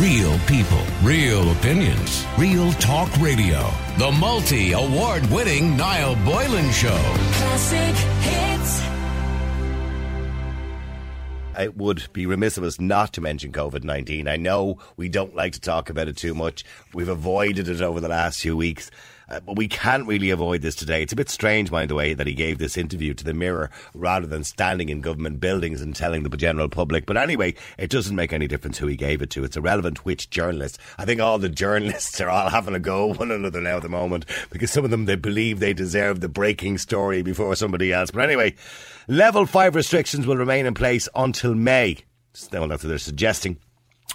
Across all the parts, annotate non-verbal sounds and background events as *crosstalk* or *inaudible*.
Real people, real opinions, real talk radio. The multi award winning Niall Boylan Show. Classic hits. it would be remiss of us not to mention COVID 19. I know we don't like to talk about it too much. We've avoided it over the last few weeks. Uh, but we can't really avoid this today. It's a bit strange, mind the way, that he gave this interview to the Mirror rather than standing in government buildings and telling the general public. But anyway, it doesn't make any difference who he gave it to. It's irrelevant which journalist. I think all the *laughs* journalists are all having a go one another now at the moment because some of them they believe they deserve the breaking story before somebody else. But anyway, level five restrictions will remain in place until May. Well, that's what they're suggesting.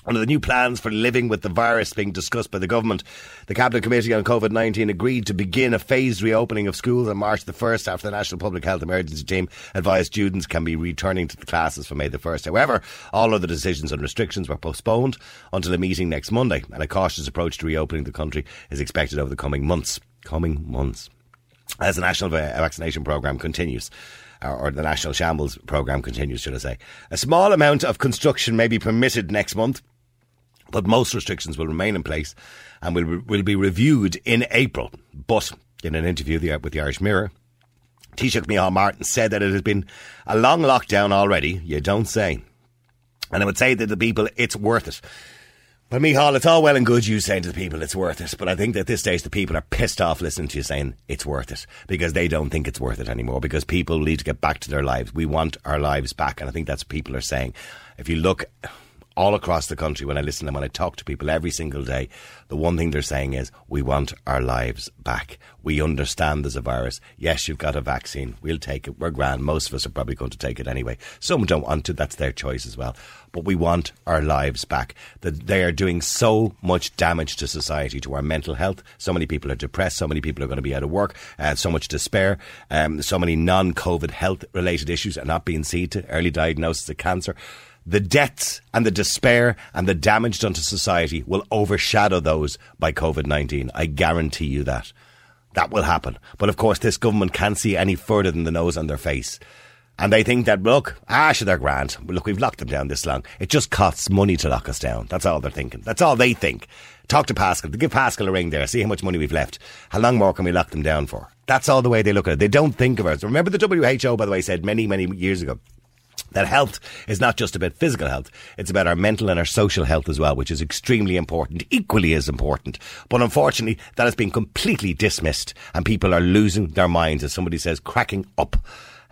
Under the new plans for living with the virus being discussed by the government, the Cabinet Committee on COVID 19 agreed to begin a phased reopening of schools on March the 1st after the National Public Health Emergency Team advised students can be returning to the classes from May the 1st. However, all other decisions and restrictions were postponed until a meeting next Monday, and a cautious approach to reopening the country is expected over the coming months. Coming months. As the national vaccination programme continues, or the National Shambles programme continues, should I say. A small amount of construction may be permitted next month, but most restrictions will remain in place and will, will be reviewed in April. But in an interview with the Irish Mirror, Taoiseach Micheál Martin said that it has been a long lockdown already. You don't say. And I would say to the people, it's worth it. But Micheál, it's all well and good you saying to the people it's worth it, but I think that at this stage the people are pissed off listening to you saying it's worth it because they don't think it's worth it anymore because people need to get back to their lives. We want our lives back, and I think that's what people are saying. If you look all across the country when I listen and when I talk to people every single day, the one thing they're saying is, we want our lives back. We understand there's a virus. Yes, you've got a vaccine. We'll take it. We're grand. Most of us are probably going to take it anyway. Some don't want to. That's their choice as well. But we want our lives back. That they are doing so much damage to society, to our mental health. So many people are depressed. So many people are going to be out of work. Uh, so much despair. Um, so many non-COVID health related issues are not being seen to. Early diagnosis of cancer the deaths and the despair and the damage done to society will overshadow those by COVID 19. I guarantee you that. That will happen. But of course, this government can't see any further than the nose on their face. And they think that, look, ah, they're grand. Look, we've locked them down this long. It just costs money to lock us down. That's all they're thinking. That's all they think. Talk to Paschal. Give Paschal a ring there. See how much money we've left. How long more can we lock them down for? That's all the way they look at it. They don't think of us. Remember the WHO, by the way, said many, many years ago that health is not just about physical health, it's about our mental and our social health as well, which is extremely important, equally as important. But unfortunately, that has been completely dismissed and people are losing their minds, as somebody says, cracking up.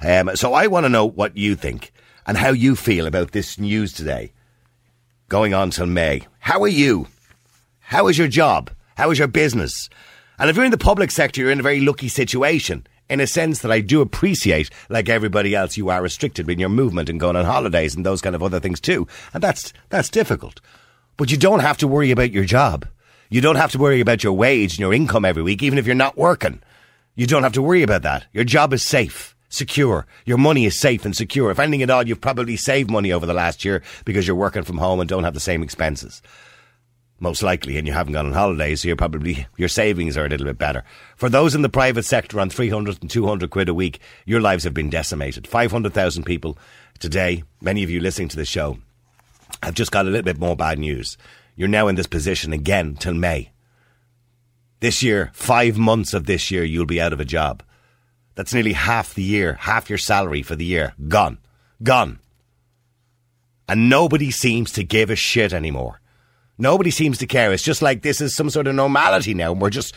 Um, so I want to know what you think and how you feel about this news today going on till May. How are you? How is your job? How is your business? And if you're in the public sector, you're in a very lucky situation in a sense that I do appreciate, like everybody else, you are restricted in your movement and going on holidays and those kind of other things too. And that's, that's difficult. But you don't have to worry about your job. You don't have to worry about your wage and your income every week, even if you're not working. You don't have to worry about that. Your job is safe, secure. Your money is safe and secure. If anything at all, you've probably saved money over the last year because you're working from home and don't have the same expenses most likely, and you haven't gone on holiday, so you're probably, your savings are a little bit better. For those in the private sector on 300 and 200 quid a week, your lives have been decimated. 500,000 people today, many of you listening to the show, have just got a little bit more bad news. You're now in this position again till May. This year, five months of this year, you'll be out of a job. That's nearly half the year, half your salary for the year. Gone. Gone. And nobody seems to give a shit anymore. Nobody seems to care. It's just like this is some sort of normality now. And we're just,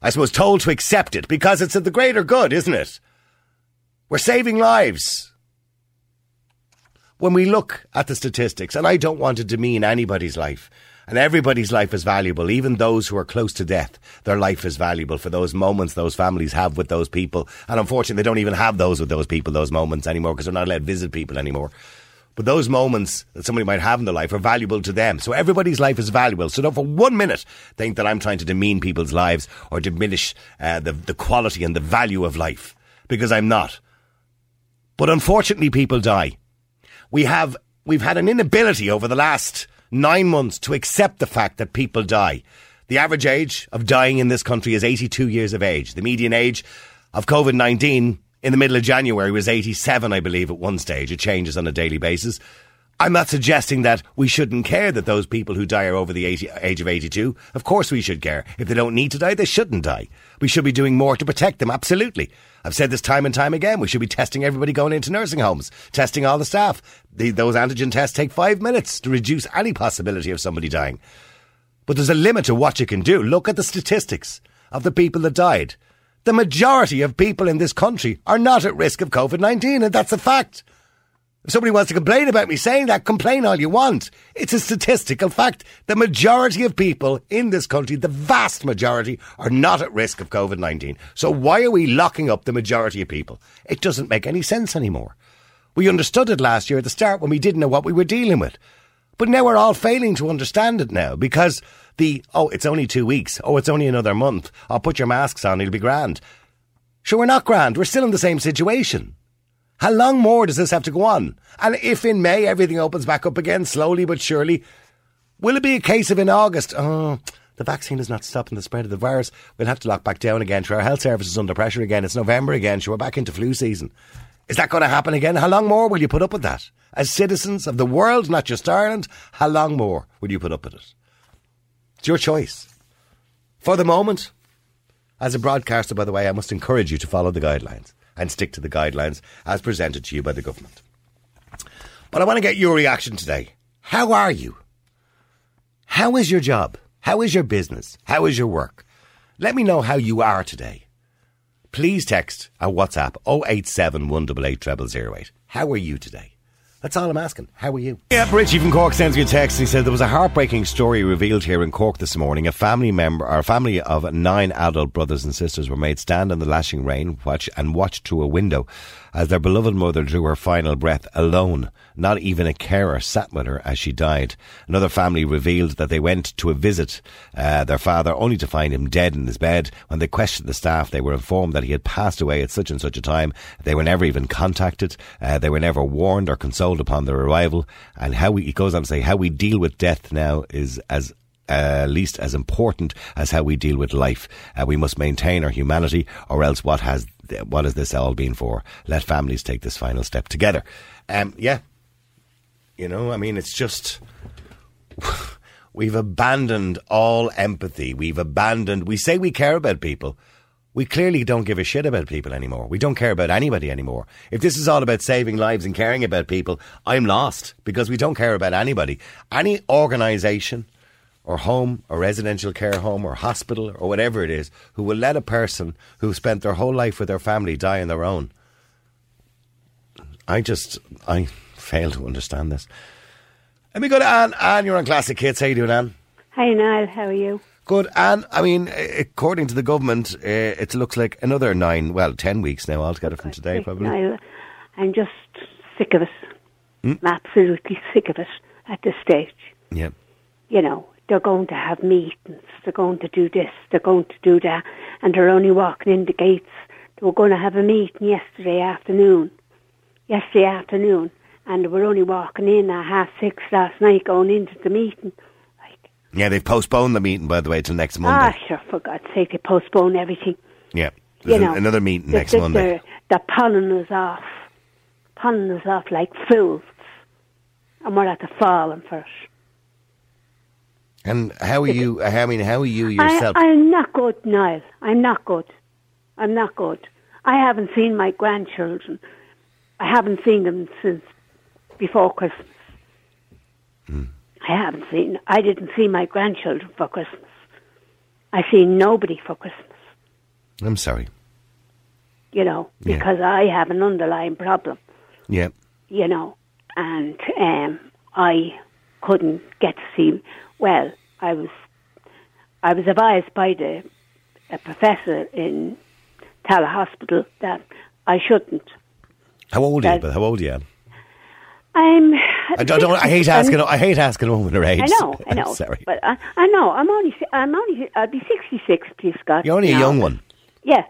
I suppose, told to accept it because it's of the greater good, isn't it? We're saving lives. When we look at the statistics, and I don't want to demean anybody's life, and everybody's life is valuable, even those who are close to death, their life is valuable for those moments those families have with those people. And unfortunately, they don't even have those with those people, those moments anymore, because they're not allowed to visit people anymore. But those moments that somebody might have in their life are valuable to them. So everybody's life is valuable. So don't for one minute think that I'm trying to demean people's lives or diminish uh, the, the quality and the value of life. Because I'm not. But unfortunately, people die. We have, we've had an inability over the last nine months to accept the fact that people die. The average age of dying in this country is 82 years of age. The median age of COVID 19 in the middle of January was 87, I believe, at one stage. It changes on a daily basis. I'm not suggesting that we shouldn't care that those people who die are over the 80, age of 82. Of course we should care. If they don't need to die, they shouldn't die. We should be doing more to protect them, absolutely. I've said this time and time again. We should be testing everybody going into nursing homes, testing all the staff. The, those antigen tests take five minutes to reduce any possibility of somebody dying. But there's a limit to what you can do. Look at the statistics of the people that died. The majority of people in this country are not at risk of COVID 19, and that's a fact. If somebody wants to complain about me saying that, complain all you want. It's a statistical fact. The majority of people in this country, the vast majority, are not at risk of COVID 19. So why are we locking up the majority of people? It doesn't make any sense anymore. We understood it last year at the start when we didn't know what we were dealing with. But now we're all failing to understand it now because the, oh, it's only two weeks. Oh, it's only another month. I'll put your masks on. It'll be grand. Sure, we're not grand. We're still in the same situation. How long more does this have to go on? And if in May everything opens back up again, slowly but surely, will it be a case of in August, oh, the vaccine is not stopping the spread of the virus. We'll have to lock back down again. Sure, our health service is under pressure again. It's November again. Sure, we're back into flu season. Is that going to happen again? How long more will you put up with that? As citizens of the world, not just Ireland, how long more will you put up with it? It's your choice. For the moment, as a broadcaster, by the way, I must encourage you to follow the guidelines and stick to the guidelines as presented to you by the government. But I want to get your reaction today. How are you? How is your job? How is your business? How is your work? Let me know how you are today. Please text our WhatsApp 087 188 How are you today? That's all I'm asking. How are you? Yeah, Richie from Cork sends me a text. He said there was a heartbreaking story revealed here in Cork this morning. A family member, or a family of nine adult brothers and sisters were made stand in the lashing rain watch, and watch through a window as their beloved mother drew her final breath alone. Not even a carer sat with her as she died. Another family revealed that they went to a visit uh, their father only to find him dead in his bed. When they questioned the staff, they were informed that he had passed away at such and such a time. They were never even contacted. Uh, they were never warned or upon their arrival. And how we, he goes on to say, how we deal with death now is as uh, least as important as how we deal with life. Uh, we must maintain our humanity, or else what has what has this all been for? Let families take this final step together. Um, yeah, you know, I mean, it's just. *laughs* We've abandoned all empathy. We've abandoned. We say we care about people. We clearly don't give a shit about people anymore. We don't care about anybody anymore. If this is all about saving lives and caring about people, I'm lost because we don't care about anybody. Any organisation or home or residential care home or hospital or whatever it is who will let a person who spent their whole life with their family die on their own. I just, I fail to understand this. Let me go to Anne. Anne, you're on Classic Hits. How you doing, Anne? Hi, Niall. How are you? Good. And I mean, according to the government, uh, it looks like another nine, well, ten weeks now altogether from today, probably. I'm just sick of it. I'm absolutely sick of it at this stage. Yeah. You know, they're going to have meetings, they're going to do this, they're going to do that, and they're only walking in the gates. They were going to have a meeting yesterday afternoon, yesterday afternoon, and they were only walking in at half six last night going into the meeting. Yeah, they've postponed the meeting, by the way, till next ah, Monday. sure, for God's sake, they postpone everything. yeah. You There's know, another meeting next Monday. there, They're pulling off, pulling us off like fools, and we're at the falling first. And how are you, I mean, how are you yourself? I, I'm not good, Niall. I'm not good. I'm not good. I haven't seen my grandchildren. I haven't seen them since before Christmas. Hmm. I haven't seen. I didn't see my grandchildren for Christmas. I see nobody for Christmas. I'm sorry. You know, Yeah. because I have an underlying problem. Yeah. you know, and um, I couldn't get to see. Well, I was, I was advised by the a professor in Tallaght Hospital that I shouldn't. How old are you? But how old are you? I'm. I don't, I hate asking. I hate asking a woman her age. I know, I *laughs* know. Sorry, but I, I know. I'm only. I'm only. I'll be sixty-six, please, Scott. you're only a young one. Yeah,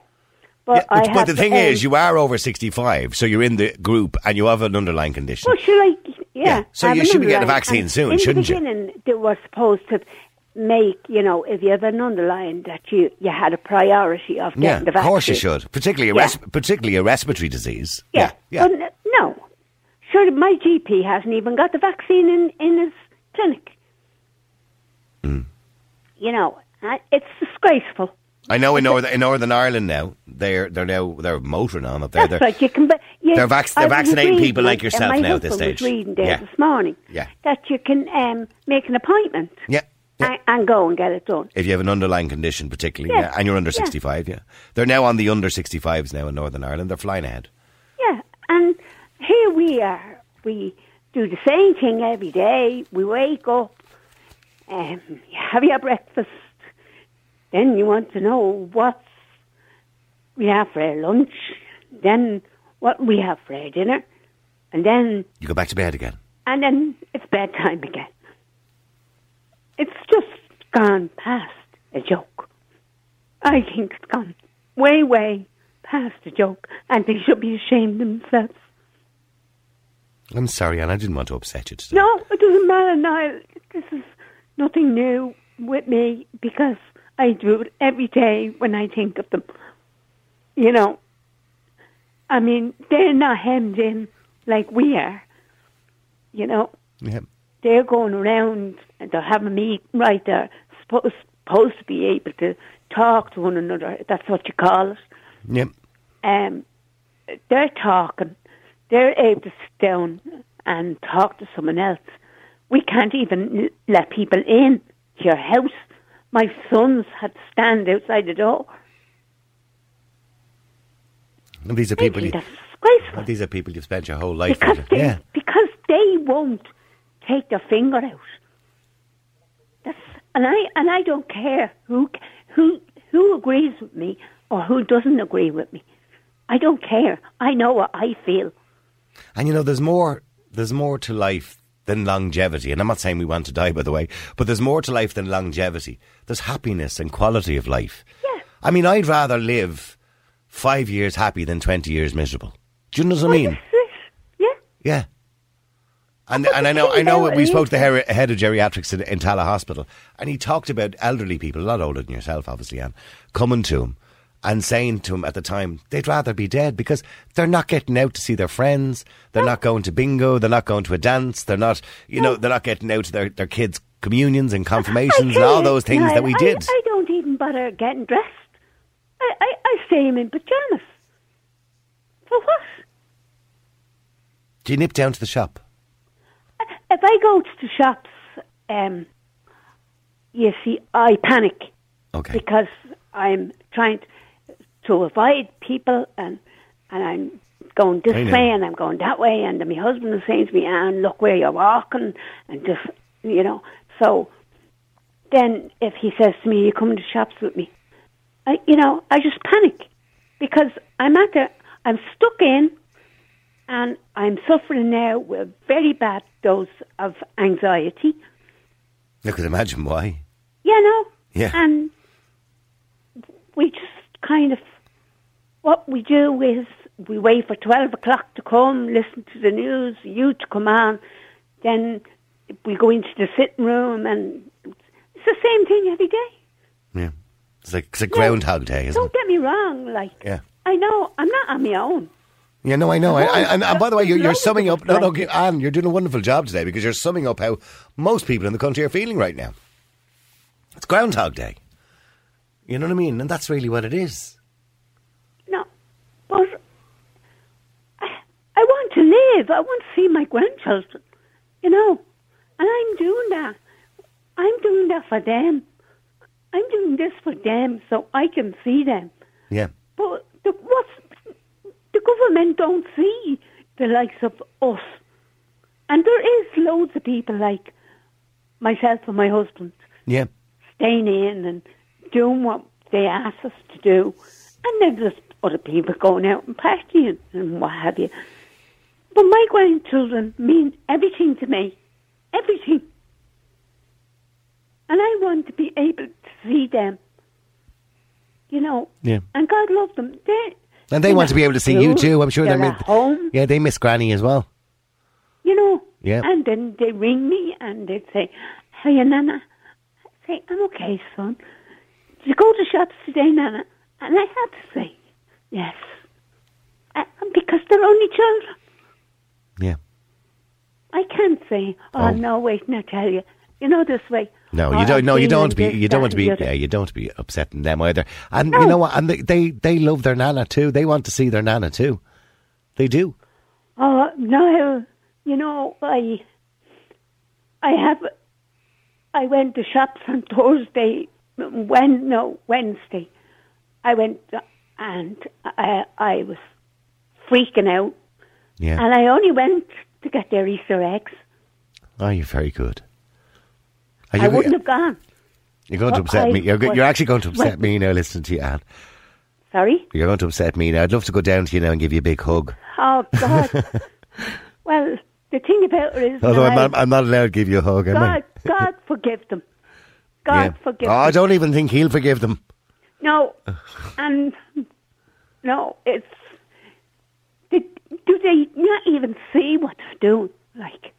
but Yeah, I but, the thing end- is, you are over sixty-five, so you're in the group and you have an underlying condition. Well, should I? Yeah. Yeah, so you should be getting a vaccine and soon, in shouldn't the you? beginning, they were supposed to make, you know, if you have an underlying that you, you had a priority of getting yeah, the vaccine. of course you should, particularly a res- particularly a respiratory disease. Yeah. yeah. But no. Sure, my GP hasn't even got the vaccine in, in his clinic. Hmm. You know, it's disgraceful. I know in Northern, in Northern Ireland now they're they're now they're motoring on up there. That's They're, right. You can. Yeah, They're vac- they're vaccinating reading, people like yourself now at this stage. Was reading there Yeah. this morning. Yeah. That you can um, make an appointment yeah, yeah. and, and go and get it done. If you have an underlying condition, particularly, Yeah. and you're under Yeah. 65, yeah. They're now on the under 65s now in Northern Ireland. They're flying ahead. Yeah, and here we are. We do the same thing every day. We wake up, um, you have your breakfast, then you want to know what we have for our lunch, then what we have for our dinner, and then You go back to bed again. and then it's bedtime again. It's just gone past a joke. I think it's gone way, way past a joke, and they should be ashamed themselves. I'm sorry, Anne. I didn't want to upset you today. No, it doesn't matter, Niall. This is nothing new with me because I do it every day when I think of them. You know, I mean, they're not hemmed in like we are. You know, Yeah. they're going around and they're having a meeting, right? They're supposed, supposed to be able to talk to one another. That's what you call it. Yeah. um, they're talking, they're able to sit down and talk to someone else. We can't even let people in your house. My sons had to stand outside the door. And these are people. You. These are people you've spent your whole life Because with. they, Yeah. because they won't take their finger out. That's, and I and I don't care who who who agrees with me or who doesn't agree with me. I don't care. I know what I feel. And you know, there's more. There's more to life than longevity. And I'm not saying we want to die, by the way, but there's more to life than longevity. There's happiness and quality of life. Yeah. I mean, I'd rather live five years happy than twenty years miserable. Do you know what I mean? this is it. Yeah. Yeah. And But and I know I know we spoke to the head of geriatrics in, in Tallaght Hospital, and he talked about elderly people, a lot older than yourself, obviously, Anne, coming to him and saying to him at the time they'd rather be dead because they're not getting out to see their friends, they're not going to bingo, they're not going to a dance, they're not, you know, they're not getting out to their their kids' communions and confirmations and all those things that we I- did. I, don't even bother getting dressed. I, I, I stay in pajamas. For what? Do you nip down to the shop? If I go to the shops, um, you see, I panic Okay. because I'm trying to, to avoid people and and I'm going this way and I'm going that way and my husband is saying to me, Anne, look where you're walking and just you know. So then if he says to me, You come to shops with me I you know, I just panic because I'm at the I'm stuck in and I'm suffering now with a very bad dose of anxiety. I could imagine why. You know? Yeah. And we just kind of, what we do is we wait for 12 o'clock to come, listen to the news, you to come on, then we go into the sitting room and it's the same thing every day. Yeah. It's like it's Groundhog Day, isn't Don't it? get me wrong, like, Yeah. I know, I'm not on my own. Yeah, no, I know. I, I, and, and by the way, you're, you're summing up. No, no. Anne, you're doing a wonderful job today because you're summing up how most people in the country are feeling right now. It's Groundhog Day. You know what I mean? And that's really what it is. No, but I, I live. I want to see my grandchildren, you know, and I'm doing that. I'm doing that for them. I'm doing this for them so I can see them. Yeah. But the, what's the government don't see the likes of us, and there is loads of people like myself and my husband Yeah. staying in and doing what they ask us to do. And then there's other people going out and partying and what have you. But my grandchildren mean everything to me. Everything. And I want to be able to see them. You know. Yeah. And God love them. They And they want to be able to see you too. I'm sure they're they at home. Yeah, they miss Granny as well. you know. Yeah. And then they ring me and they'd say, "Hey, you, Nana? I say, I'm okay, son. Did you go to shops today, Nana? And I had to say, Yes. Uh, because they're only children. Yeah. I can't say, oh, Oh. no, wait, tell you. You know this way. No, oh, you don't. I'm No, you don't be. You don't want to be. Yeah, you don't be upsetting them either. And No. you know what? And they, they they love their nana too. They want to see their nana too. They do. Oh, no, you know, I, I have, I went to shops on *laughs* Thursday, when, no, Wednesday. I went and I, I was freaking out. Yeah. And I only went to get their Easter eggs. Oh, you're very good. Are I you, wouldn't have gone. you're going to upset I me. You're, was- you're actually going to *laughs* upset well- me now. Listening to you, Anne. Sorry? You're going to upset me now. I'd love to go down to you now and give you a big hug. Oh, God. *laughs* well, the thing about it is, Although I'm not, I'm not allowed to give you a hug, am I? God, God forgive them. God forgive Oh, I don't even think he'll forgive them. No, and no, it's. Do they not even see what they're doing? Like,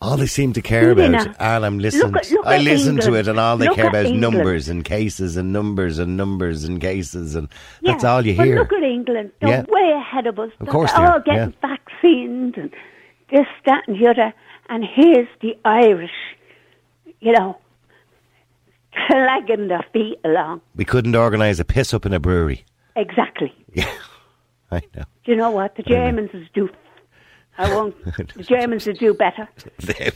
All they seem to care Do about, I'm listening. Look look I listen to it, and all they Look care about is England. numbers and cases and numbers and numbers and cases, and that's all you but hear. look at England; they're Yeah. way ahead of us. Of They're course they all are, getting yeah. vaccines and this, that, and the other. And here's the Irish, you know, *laughs* dragging their feet along. we couldn't organise a piss up in a brewery. Exactly. Yeah, *laughs* *laughs* I know. Do you know what the Germans is do? I won't. *laughs* the Germans would do better. *laughs* They,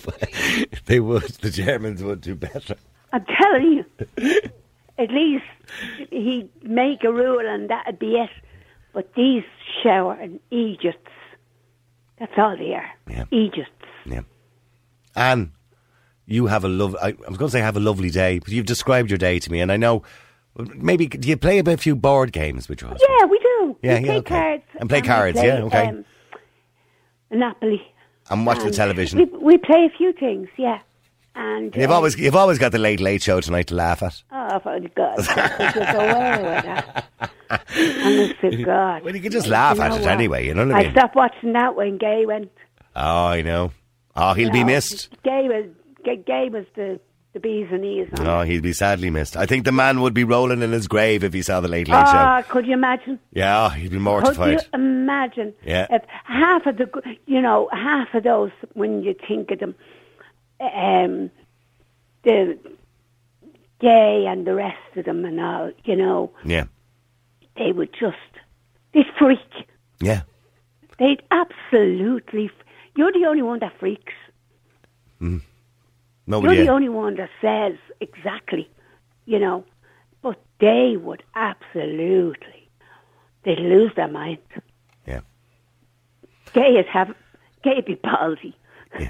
they would. The Germans would do better. I'm telling you. At least he'd make a rule and that'd be it. But these shower and Egypts, that's all they are. Yeah. Egypts. Yeah. Anne, you have a love. I, I was going to say have a lovely day, but you've described your day to me, and I know. Maybe do you play a bit- few board games with your husband? Yeah, we do. Yeah, we yeah, play okay. cards. And play we cards, play, yeah, okay. Um, Monopoly. And watch the television. We, we play a few things, yeah. And You've uh, always you've always got the late late show tonight to laugh at. Oh, for God's sake, would you go away with that? *laughs* Honest to God. Well, you can just laugh You at it what? anyway, you know what I mean? I stopped watching that when Gay went. Oh, I know. Oh, he'll be missed. Gay was Gay was the the bees and knees. On Oh, he'd be sadly missed. I think the man would be rolling in his grave if he saw the late late show. Ah, could you imagine? Yeah, oh, he'd be mortified. Could you imagine? Yeah. If half of the, you know, half of those when you think of them, um, the gay and the rest of them and all, you know, Yeah, they would just they freak. yeah. They'd absolutely. You're the only one that freaks. Nobody. You're the yeah. only one that says exactly, you know. But they would absolutely, they'd lose their mind. Yeah. Gay is have, gay be palsy. *laughs*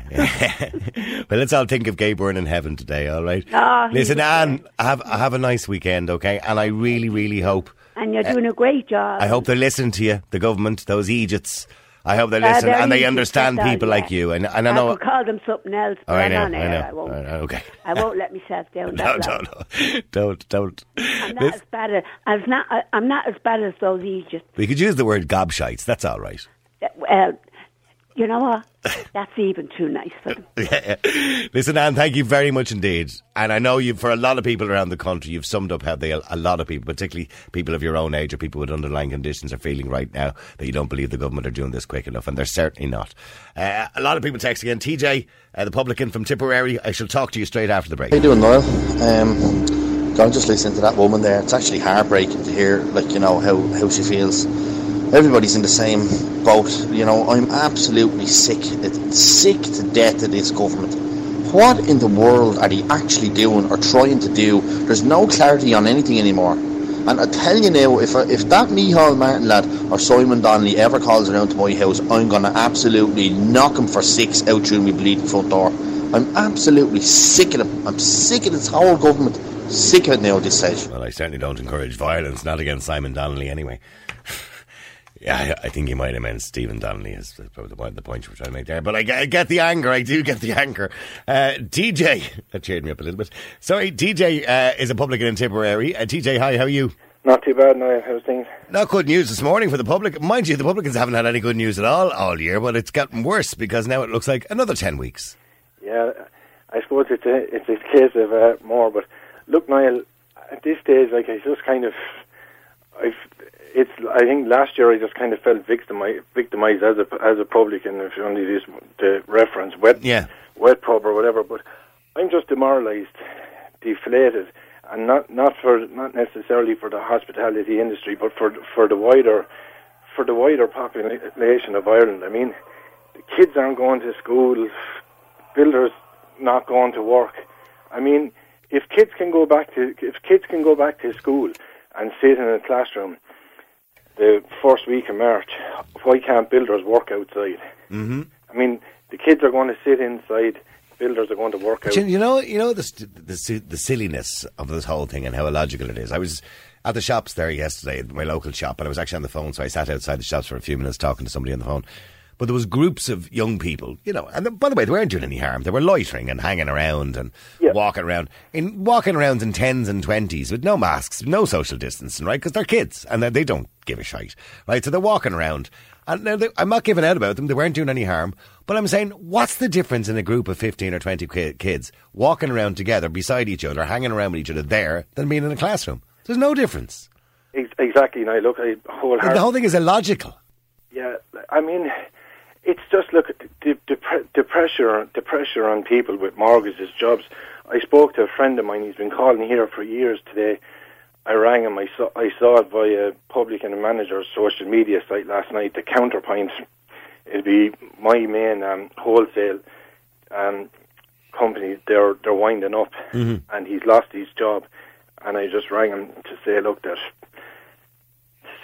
Well, let's all think of Gay Byrne in heaven today, all right? Ah, Listen, Anne, have have a nice weekend, okay? And I really, really hope And you're doing a great job. Uh, I hope they're listening to you, the government, those Egypts. I hope they listen Uh, and they understand people yeah. like you. And, and I know. could call them something else, but Oh, I I'm know, on I air. know. I won't. I know, okay. *laughs* I won't let myself down *laughs* No, no, no. Don't, don't. I'm not This- as bad as, as not. I- I'm not as bad as those Egypts. we could use the word gobshites. That's all right. Well, you know what? That's even too nice for them. *laughs* Listen, Anne, thank you very much indeed. And I know you, for a lot of people around the country, you've summed up how they, a lot of people, particularly people of your own age or people with underlying conditions, are feeling right now that you don't believe the government are doing this quick enough, and they're certainly not. Uh, a lot of people text again. TJ, uh, the publican from Tipperary, I shall talk to you straight after the break. How you doing, Niall? Um, God, just listening to that woman there, it's actually heartbreaking to hear, like, you know, how, how she feels. Everybody's in the same boat. You know, I'm absolutely sick, it's sick to death of this government. What in the world are they actually doing or trying to do? There's no clarity on anything anymore. And I tell you now, if if that Micheál Martin lad or Simon Donnelly ever calls around to my house, I'm going to absolutely knock him for six out through my bleeding front door. I'm absolutely sick of him. I'm sick of this whole government. Sick of it now this. Well, I certainly don't encourage violence, not against Simon Donnelly anyway. *laughs* yeah, I, I think you might have meant Stephen Donnelly is probably the point, the point you were trying to make there. But I, get- I get the anger, I do get the anger. Uh, TJ, *laughs* that cheered me up a little bit. Sorry, TJ uh, is a publican in Tipperary. Uh, TJ, hi, how are you? Not too bad now. How's things? Not good news this morning for the public. Mind you, the publicans haven't had any good news at all all year, but it's gotten worse because now it looks like another 10 weeks. Yeah, I suppose it's a it's a case of uh, more. But look, Niall, at this stage, like I just kind of, I've, it's. I think last year I just kind of felt victimized, victimized as a as a publican. If you only use the reference wet Yeah. wet pub or whatever, but I'm just demoralised, deflated, and not not for not necessarily for the hospitality industry, but for for the wider for the wider population of Ireland. I mean, the kids aren't going to school, builders not going to work. I mean, if kids can go back to if kids can go back to school and sit in a classroom the first week of March, why can't builders work outside? Mm-hmm. I mean, the kids are going to sit inside. Builders are going to work out. You, know, you know the, the the silliness of this whole thing and how illogical it is. I was at the shops there yesterday, my local shop, and I was actually on the phone, so I sat outside the shops for a few minutes talking to somebody on the phone. But there was groups of young people, you know, and by the way, they weren't doing any harm. They were loitering and hanging around and Yeah. walking around, in walking around in tens and twenties with no masks, no social distancing, right? Because they're kids and they- they don't give a shite, right? So they're walking around, and they, I'm not giving out about them. They weren't doing any harm, but I'm saying, what's the difference in a group of fifteen or twenty kids walking around together beside each other, hanging around with each other there, than being in a classroom? There's no difference. Ex- exactly. Now, look, I wholeheartedly. The whole thing is illogical. Yeah, I mean, it's just look the, the, the pressure the pressure on people with mortgages, jobs. I spoke to a friend of mine. He's been calling here for years today. I rang him. I saw I saw it via public and manager's social media site last night. The counterpoint It'd be my main um, wholesale um, company. They're they're winding up, and he's lost his job. And I just rang him to say, look, that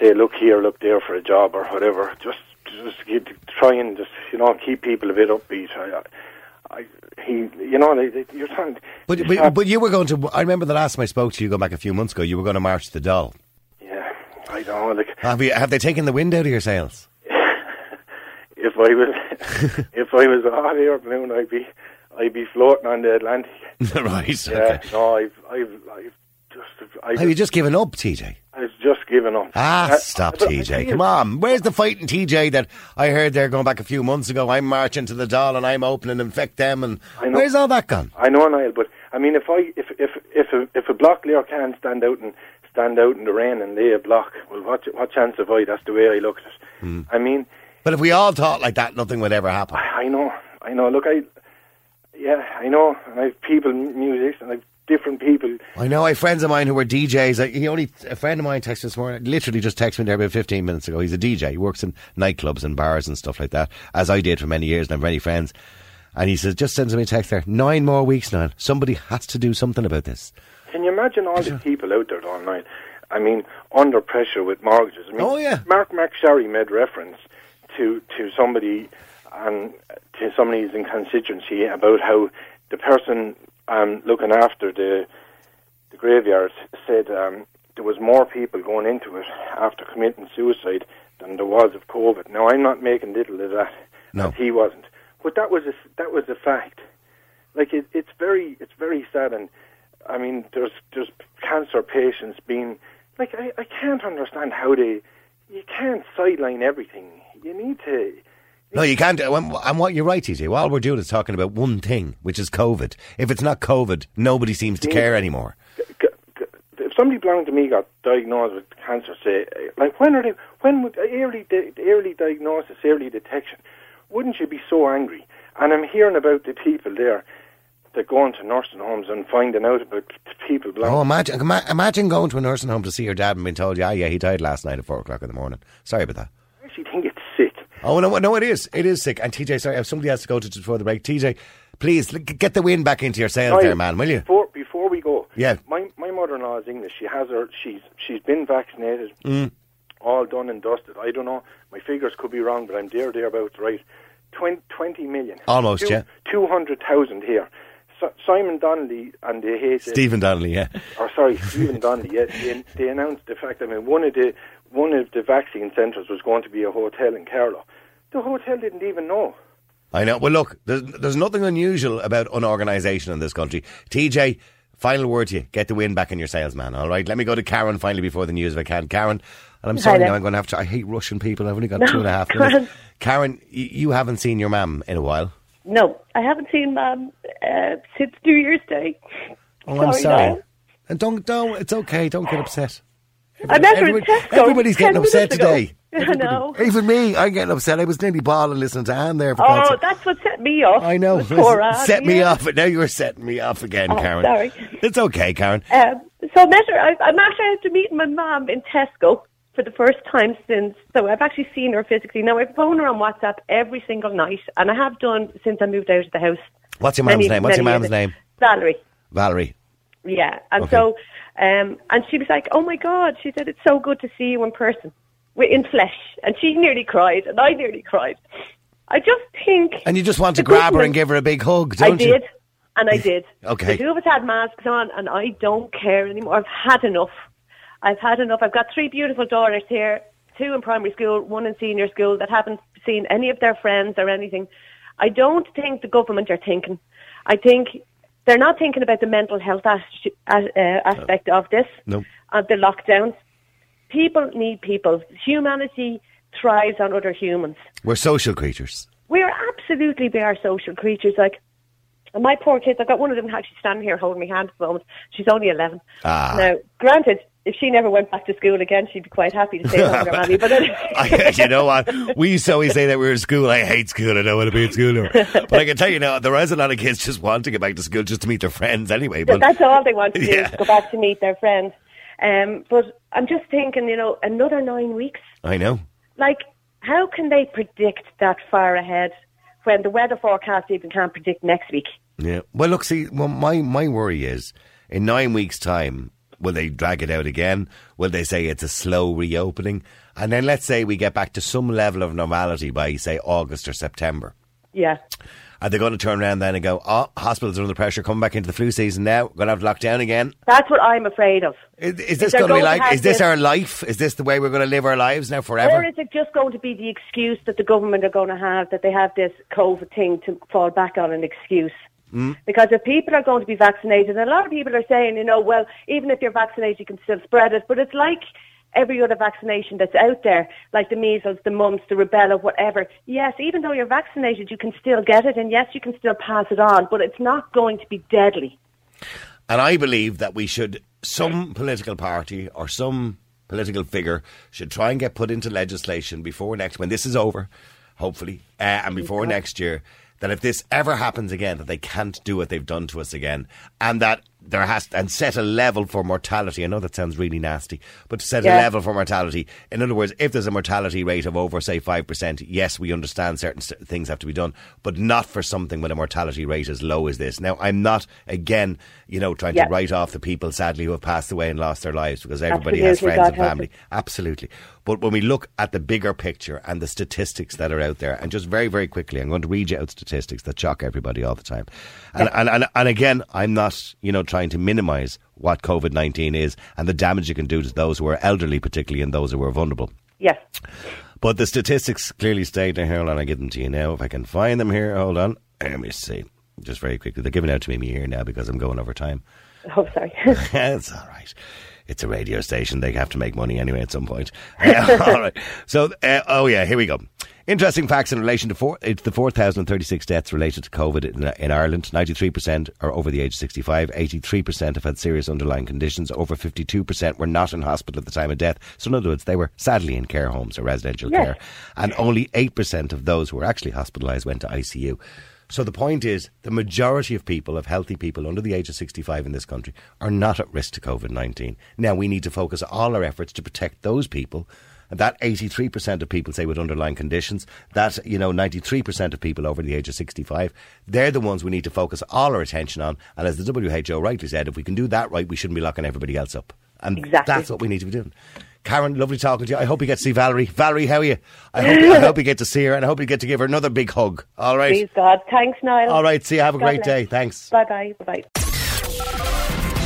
say, look here, look there for a job or whatever. Just, just keep, try and just, you know, keep people a bit upbeat. I, I, he, you know, they, they, you're trying. But, but, start- but you were going to. I remember the last time I spoke to you, going back a few months ago. You were going to march the Dáil. yeah, I know. Like, Have you? Have they taken the wind out of your sails? *laughs* if I was, *laughs* if I was a hot air balloon, I'd be, I'd be floating on the Atlantic. *laughs* right. Yeah, Okay. no, I've, I've, I've just, I've, Have you just given up, TJ? I've just given up. Ah, stop, I TJ. Come on. Where's the fighting TJ that I heard there going back a few months ago? I'm marching to the Dáil and I'm opening and infect them. And I know. where's all that gone? I know, Niall, but I mean, if I if if if a, if a block layer can stand out and stand out in the rain and lay a block, well, what what chance have I? That's the way I look at it. Hmm. I mean, But if we all thought like that, nothing would ever happen. I, I know, I know. Look, I yeah, I know. And I've people, music, and I've different people. I know. I have friends of mine who were DJs. He only a friend of mine texted this morning. Literally just texted me there about fifteen minutes ago. He's a DJ. He works in nightclubs and bars and stuff like that, as I did for many years. And I have many friends. And he says, just sends me a text there. Nine more weeks now. Somebody has to do something about this. Can you imagine all the people out there online? I mean, under pressure with mortgages. I mean, Oh, yeah. Marc MacSharry made reference to to somebody and to somebody's in constituency about how the person um, looking after the the graveyard said um, there was more people going into it after committing suicide than there was of COVID. Now, I'm not making little of that. No. he wasn't, but that was a, that was a fact. Like it, it's very it's very sad, and I mean, there's there's cancer patients being like I, I can't understand how they you can't sideline everything. You need to. No, you can't. Uh, and and what you're right, TJ. All we're doing is talking about one thing, which is COVID. If it's not COVID, nobody seems to care anymore. If somebody belonging to me got diagnosed with cancer, say, uh, like when are they? When would uh, early early diagnosis, early detection? Wouldn't you be so angry? And I'm hearing about the people there that go into nursing homes and finding out about people belonging. Oh, imagine, imagine going to a nursing home to see your dad and being told, yeah, yeah, he died last night at four o'clock in the morning. Sorry about that. I actually think. Oh, no, no, it is. It is sick. And TJ, sorry, if somebody has to go to before the break, TJ, please get the wind back into your sails there, man, will you? Before before we go, Yeah. My my mother-in-law is English. She has her. She's she's been vaccinated. Mm. All done and dusted. I don't know. My figures could be wrong, but I'm there thereabouts right. Twen- 20 million. Almost, Two- yeah. 200,000 here. So, Simon Donnelly and the HSE Stephen Donnelly, yeah. or sorry, Stephen Donnelly, yeah, they, they announced the fact. I mean, one of the one of the vaccine centres was going to be a hotel in Carlow. The hotel didn't even know. I know. Well, look, there's, there's nothing unusual about unorganisation in this country. TJ, final word to you. Get the wind back in your sails, man. All right. Let me go to Karen finally before the news if I can. Karen, and I'm sorry now. I'm going to have to. I hate Russian people. I've only got No, two and a *laughs* half minutes. Karen, y- you haven't seen your mum in a while. No, I haven't seen Mum uh, since New Year's Day. Oh, I'm Sorry, sorry. And don't, don't. It's okay. Don't get upset. I met her in Tesco. Everybody's 10 getting upset today. *laughs* I know. Even me, I'm getting upset. I was nearly bawling listening to Anne there. For Oh, that's what set me off. I know. Poor Anne, *laughs* Set me yeah. off. Now you're setting me off again, Oh, Karen. sorry. It's okay, Karen. Um, so I met her. I, I'm actually after meeting my mum in Tesco for the first time since. So I've actually seen her physically. Now I've phoned her on WhatsApp every single night, and I have done since I moved out of the house. What's your mum's Many- name? What's your mum's name? Valerie. Valerie. Yeah, and Okay. so, um, and she was like, "Oh my God!" She said, "It's so good to see you in person, wi- in flesh." And she nearly cried, and I nearly cried. I just think, And you just want to grab her and give her a big hug, I don't you? I did, and I did. *laughs* Okay. The two of us had masks on, and I don't care anymore. I've had enough. I've had enough. I've got three beautiful daughters here, two in primary school, one in senior school, that haven't seen any of their friends or anything. I don't think the government are thinking. I think they're not thinking about the mental health as- uh, aspect of this, No. of the lockdowns. People need people. Humanity thrives on other humans We're social creatures. we are absolutely we are social creatures. Like and my poor kids, I've got one of them actually standing here holding my hand at the moment. She's only eleven. Ah. Now, granted, if she never went back to school again, she'd be quite happy to stay home with her *laughs* mammy. But I, you know what? We used to always say that we were in school. I hate school. I don't want to be in school anymore. But I can tell you now, there is a lot of kids just want to get back to school just to meet their friends anyway. But that's all they want to do Yeah. is go back to meet their friends. Um, but I'm just thinking, you know, another nine weeks. I know. Like, how can they predict that far ahead when the weather forecast even can't predict next week? Yeah. Well, look, see, well, my my worry is in nine weeks' time, will they drag it out again? Will they say it's a slow reopening? And then let's say we get back to some level of normality by, say, August or September. Yeah. Are they going to turn around then and go, oh, hospitals are under pressure, coming back into the flu season now, we're going to have to lock down again? That's what I'm afraid of. Is, is this going to be like, is this this- our life? Is this the way we're going to live our lives now forever? Or is it just going to be the excuse that the government are going to have that they have this COVID thing to fall back on an excuse? Hmm? Because if people are going to be vaccinated, and a lot of people are saying, you know, well, even if you're vaccinated, you can still spread it. But it's like every other vaccination that's out there, like the measles, the mumps, the rubella, whatever. Yes, even though you're vaccinated, you can still get it, and yes, you can still pass it on, but it's not going to be deadly. And I believe that we should, some political party or some political figure should try and get put into legislation before next, when this is over, hopefully, uh, and before next year, that if this ever happens again, that they can't do what they've done to us again, and that there has and set a level for mortality. I know that sounds really nasty, but to set a level for mortality. In other words, if there's a mortality rate of over, say, five percent, yes, we understand certain things have to be done, but not for something with a mortality rate as low as this. Now, I'm not again, you know, trying Yeah. to write off the people sadly who have passed away and lost their lives because everybody has friends God and family. Absolutely. But when we look at the bigger picture and the statistics that are out there, and just very, very quickly, I'm going to read you out statistics that shock everybody all the time. And, and, and, and again, I'm not, you know, trying to minimise what COVID 19 is and the damage it can do to those who are elderly, particularly, and those who are vulnerable. Yes. But the statistics clearly state, now, hold on, I give them to you now. If I can find them here, hold on. Let me see. Just very quickly. They're giving out to me here now because I'm going over time. *laughs* Oh, sorry. *laughs* it's all right. It's a radio station. They have to make money anyway at some point. *laughs* All right. So, uh, oh yeah, here we go. Interesting facts in relation to four, it's the 4,036 deaths related to COVID in, in Ireland. 93% are over the age of 65. 83% have had serious underlying conditions. Over 52% were not in hospital at the time of death. So, in other words, they were sadly in care homes or residential Yes. care. And only 8% of those who were actually hospitalised went to ICU. So the point is, the majority of people, of healthy people under the age of 65 in this country, are not at risk to COVID 19. Now, we need to focus all our efforts to protect those people. That 83% of people say with underlying conditions, that, you know, 93% of people over the age of 65, they're the ones we need to focus all our attention on. And as the WHO rightly said, if we can do that right, we shouldn't be locking everybody else up. And Exactly. that's what we need to be doing. Karen, lovely talking to you. I hope you get to see Valerie. Valerie, how are you? I hope, I *laughs* hope you get to see her and I hope you get to give her another big hug. All right. Please, God. Thanks, Niall. All right. See you. Have a God great bless. day. Thanks. Bye bye. Bye bye.